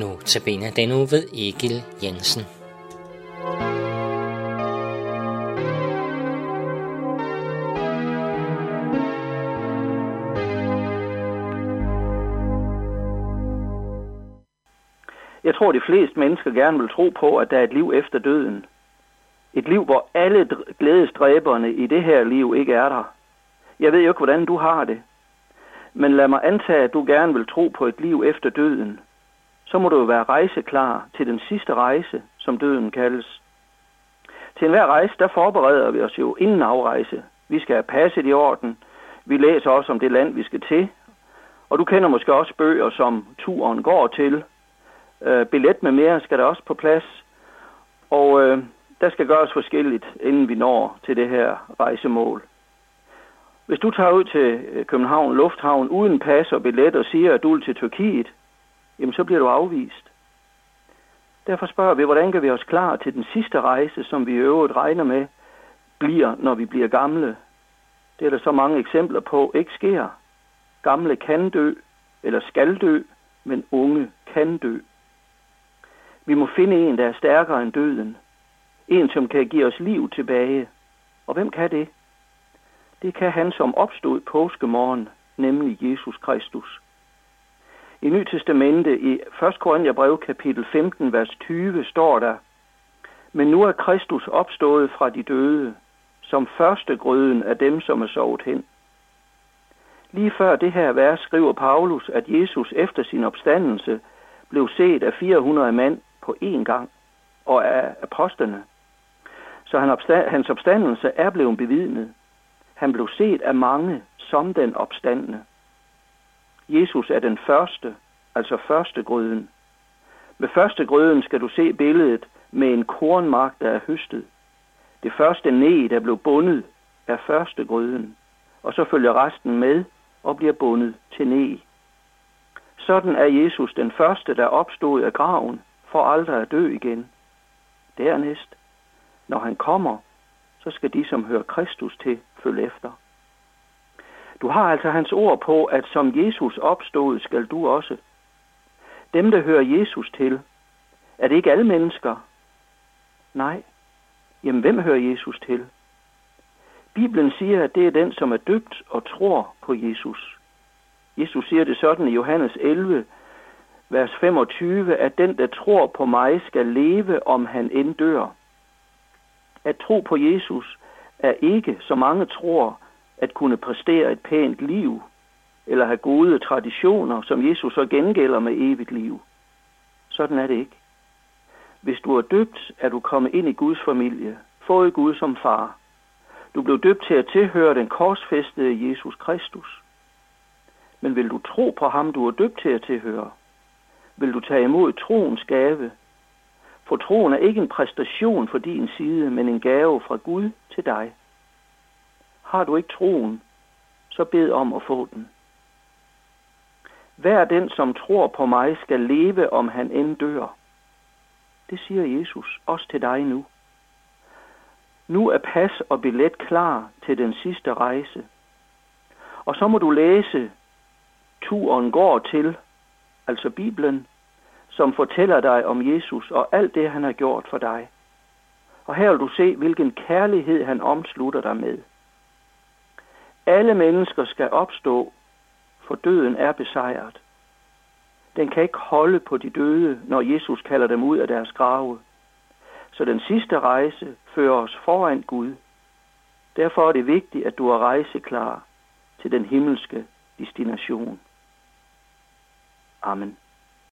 Nu tabiner den nu ved Egil Jensen. Jeg tror, de fleste mennesker gerne vil tro på, at der er et liv efter døden. Et liv, hvor alle glædestræberne i det her liv ikke er der. Jeg ved jo ikke, hvordan du har det. Men lad mig antage, at du gerne vil tro på et liv efter døden. Så må du jo være rejseklar til den sidste rejse, som døden kaldes. Til enhver rejse, der forbereder vi os jo inden afrejse. Vi skal have passet i orden. Vi læser også om det land, vi skal til. Og du kender måske også bøger, som turen går til. Øh, billet med mere skal der også på plads. Og øh, der skal gøres forskelligt, inden vi når til det her rejsemål. Hvis du tager ud til øh, København Lufthavn uden pas og billet og siger, at du vil til Tyrkiet, jamen så bliver du afvist. Derfor spørger vi, hvordan kan vi os klar til den sidste rejse, som vi i øvrigt regner med, bliver, når vi bliver gamle. Det er der så mange eksempler på, ikke sker. Gamle kan dø, eller skal dø, men unge kan dø. Vi må finde en, der er stærkere end døden. En, som kan give os liv tilbage. Og hvem kan det? Det kan han, som opstod påskemorgen, nemlig Jesus Kristus. I Ny Testamente i 1. Korintherbrev kapitel 15, vers 20 står der, Men nu er Kristus opstået fra de døde, som første grøden af dem, som er sovet hen. Lige før det her vers skriver Paulus, at Jesus efter sin opstandelse blev set af 400 mand på én gang, og af apostlene. Så hans opstandelse er blevet bevidnet. Han blev set af mange som den opstandende. Jesus er den første, altså første grøden. Med første grøden skal du se billedet med en kornmark, der er høstet. Det første næ, der blev bundet, er første grøden, og så følger resten med og bliver bundet til næ. Sådan er Jesus den første, der opstod af graven, for aldrig at dø igen. Dernæst, når han kommer, så skal de, som hører Kristus til, følge efter. Du har altså hans ord på, at som Jesus opstod, skal du også. Dem, der hører Jesus til, er det ikke alle mennesker? Nej. Jamen, hvem hører Jesus til? Bibelen siger, at det er den, som er døbt og tror på Jesus. Jesus siger det sådan i Johannes 11, vers 25, at den, der tror på mig, skal leve, om han end dør. At tro på Jesus er ikke, så mange tror, at kunne præstere et pænt liv, eller have gode traditioner, som Jesus så gengælder med evigt liv. Sådan er det ikke. Hvis du er døbt, er du kommet ind i Guds familie, fået Gud som far. Du blev døbt til at tilhøre den korsfæstede Jesus Kristus. Men vil du tro på ham, du er døbt til at tilhøre? Vil du tage imod troens gave? For troen er ikke en præstation for din side, men en gave fra Gud til dig. Har du ikke troen, så bed om at få den. Hver den, som tror på mig, skal leve, om han end dør. Det siger Jesus også til dig nu. Nu er pas og billet klar til den sidste rejse. Og så må du læse Turen går til, altså Bibelen, som fortæller dig om Jesus og alt det, han har gjort for dig. Og her vil du se, hvilken kærlighed han omslutter dig med. Alle mennesker skal opstå, for døden er besejret. Den kan ikke holde på de døde, når Jesus kalder dem ud af deres grave. Så den sidste rejse fører os foran Gud. Derfor er det vigtigt, at du er rejseklar til den himmelske destination. Amen.